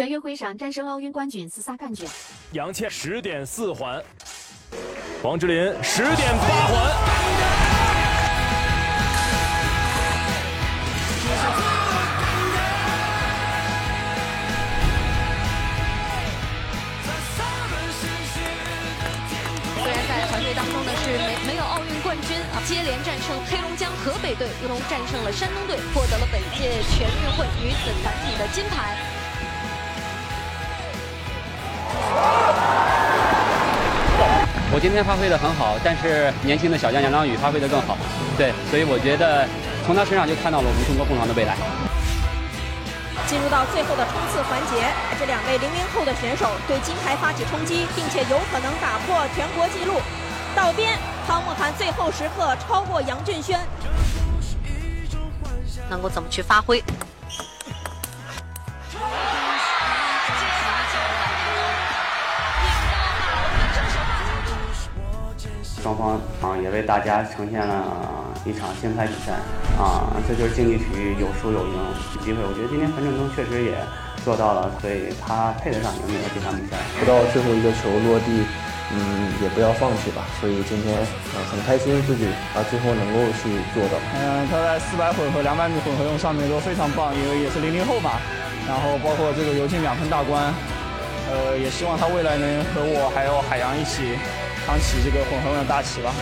全运会上战胜奥运冠军斯萨干军。杨倩十点四环，王之琳十点八环。虽然在团队当中呢是没没有奥运冠军啊，接连战胜黑龙江河北队，又同战胜了山东队，获得了本届全运会女子团体的金牌。我今天发挥的很好，但是年轻的小将杨良宇发挥的更好，对，所以我觉得从他身上就看到了我们中国共同的未来。进入到最后的冲刺环节，这两位零零后的选手对金牌发起冲击，并且有可能打破全国纪录。道边，汤慕涵最后时刻超过杨俊轩，能够怎么去发挥？双方啊也为大家呈现了一场精彩比赛啊，这就是竞技体育有输有赢机会。我觉得今天樊振东确实也做到了，所以他配得上赢这场比赛。不到最后一个球落地，嗯，也不要放弃吧。所以今天呃很开心自己啊最后能够去做到。嗯，他在四百混合、两百米混合泳上面都非常棒，因为也是零零后嘛。然后包括这个游进两分大关，呃，也希望他未来能和我还有海洋一起。扛起这个混合泳的大旗吧。